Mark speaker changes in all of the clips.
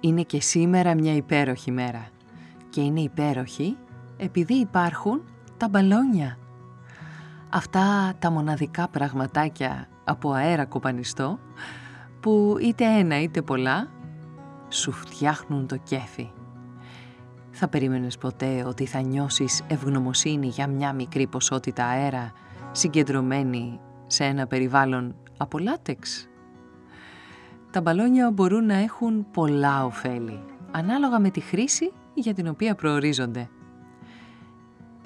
Speaker 1: Είναι και σήμερα μια υπέροχη μέρα. Και είναι υπέροχη επειδή υπάρχουν τα μπαλόνια. Αυτά τα μοναδικά πραγματάκια από αέρα κοπανιστό που είτε ένα είτε πολλά σου φτιάχνουν το κέφι. Θα περίμενες ποτέ ότι θα νιώσεις ευγνωμοσύνη για μια μικρή ποσότητα αέρα συγκεντρωμένη σε ένα περιβάλλον από λάτεξ; Τα μπαλόνια μπορούν να έχουν πολλά ωφέλη, ανάλογα με τη χρήση για την οποία προορίζονται.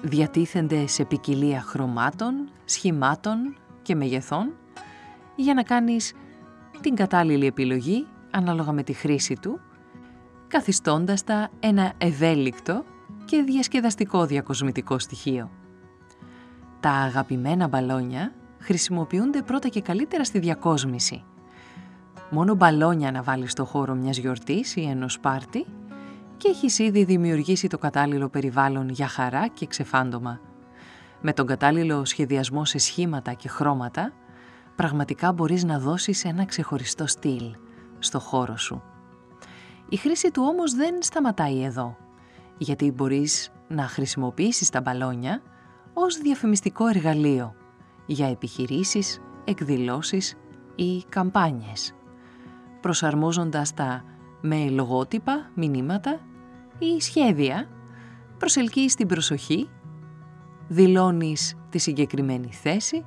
Speaker 1: Διατίθενται σε ποικιλία χρωμάτων, σχημάτων και μεγεθών για να κάνεις την κατάλληλη επιλογή ανάλογα με τη χρήση του, καθιστώντας τα ένα ευέλικτο και διασκεδαστικό διακοσμητικό στοιχείο. Τα αγαπημένα μπαλόνια χρησιμοποιούνται πρώτα και καλύτερα στη διακόσμηση. Μόνο μπαλόνια να βάλεις στο χώρο μιας γιορτής ή ενός πάρτι και έχεις ήδη δημιουργήσει το κατάλληλο περιβάλλον για χαρά και ξεφάντωμα. Με τον κατάλληλο σχεδιασμό σε σχήματα και χρώματα, πραγματικά μπορείς να δώσεις ένα ξεχωριστό στυλ στο χώρο σου. Η χρήση του όμως δεν σταματάει εδώ, γιατί μπορείς να χρησιμοποιήσεις τα μπαλόνια ως διαφημιστικό εργαλείο για επιχειρήσεις, εκδηλώσεις ή καμπάνιες, προσαρμόζοντας τα με λογότυπα, μηνύματα ή σχέδια, προσελκύεις την προσοχή, δηλώνεις τη συγκεκριμένη θέση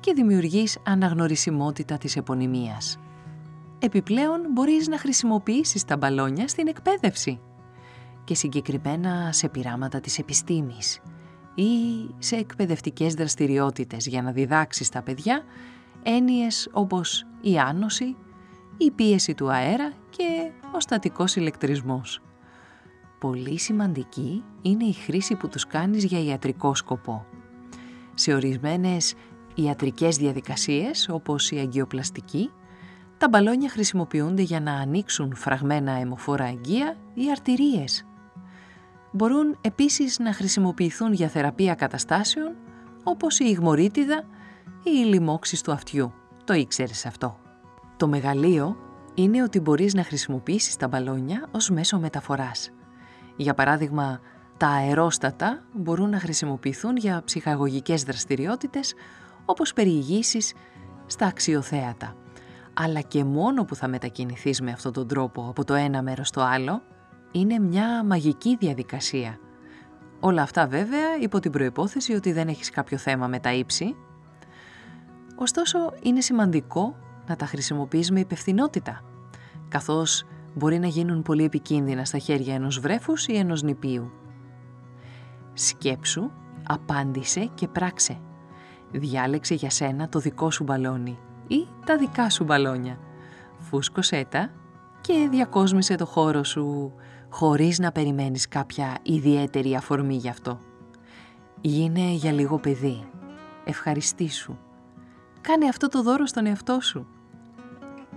Speaker 1: και δημιουργείς αναγνωρισιμότητα της επωνυμίας. Επιπλέον μπορείς να χρησιμοποιήσεις τα μπαλόνια στην εκπαίδευση και συγκεκριμένα σε πειράματα της επιστήμης ή σε εκπαιδευτικές δραστηριότητες για να διδάξεις τα παιδιά έννοιες όπως η άνωση, η πίεση του αέρα και ο στατικός ηλεκτρισμός. Πολύ σημαντική είναι η χρήση που τους κάνεις για ιατρικό σκοπό. Σε ορισμένες ιατρικές διαδικασίες όπως η αγκιοπλαστική, τα μπαλόνια χρησιμοποιούνται για να ανοίξουν φραγμένα αιμοφόρα αγγεία ή αρτηρίες. Μπορούν επίσης να χρησιμοποιηθούν για θεραπεία καταστάσεων όπως η ιγμορίτιδα ή η λοιμώξη του αυτιού. Το ήξερες αυτό; Το μεγαλείο είναι ότι μπορείς να χρησιμοποιήσεις τα μπαλόνια ως μέσο μεταφοράς. Για παράδειγμα, τα αερόστατα μπορούν να χρησιμοποιηθούν για ψυχαγωγικές δραστηριότητες όπως περιηγήσεις στα αξιοθέατα. Αλλά και μόνο που θα μετακινηθείς με αυτόν τον τρόπο από το ένα μέρος στο άλλο, είναι μια μαγική διαδικασία. Όλα αυτά βέβαια υπό την προϋπόθεση ότι δεν έχεις κάποιο θέμα με τα ύψη. Ωστόσο είναι σημαντικό να τα χρησιμοποιείς με υπευθυνότητα, καθώς μπορεί να γίνουν πολύ επικίνδυνα στα χέρια ενός βρέφους ή ενός νηπίου. Σκέψου, απάντησε και πράξε. Διάλεξε για σένα το δικό σου μπαλόνι ή τα δικά σου μπαλόνια. Φούσκωσέ τα και διακόσμησε το χώρο σου χωρίς να περιμένεις κάποια ιδιαίτερη αφορμή γι' αυτό. Γίνε για λίγο παιδί. Ευχαριστήσου. Κάνε αυτό το δώρο στον εαυτό σου.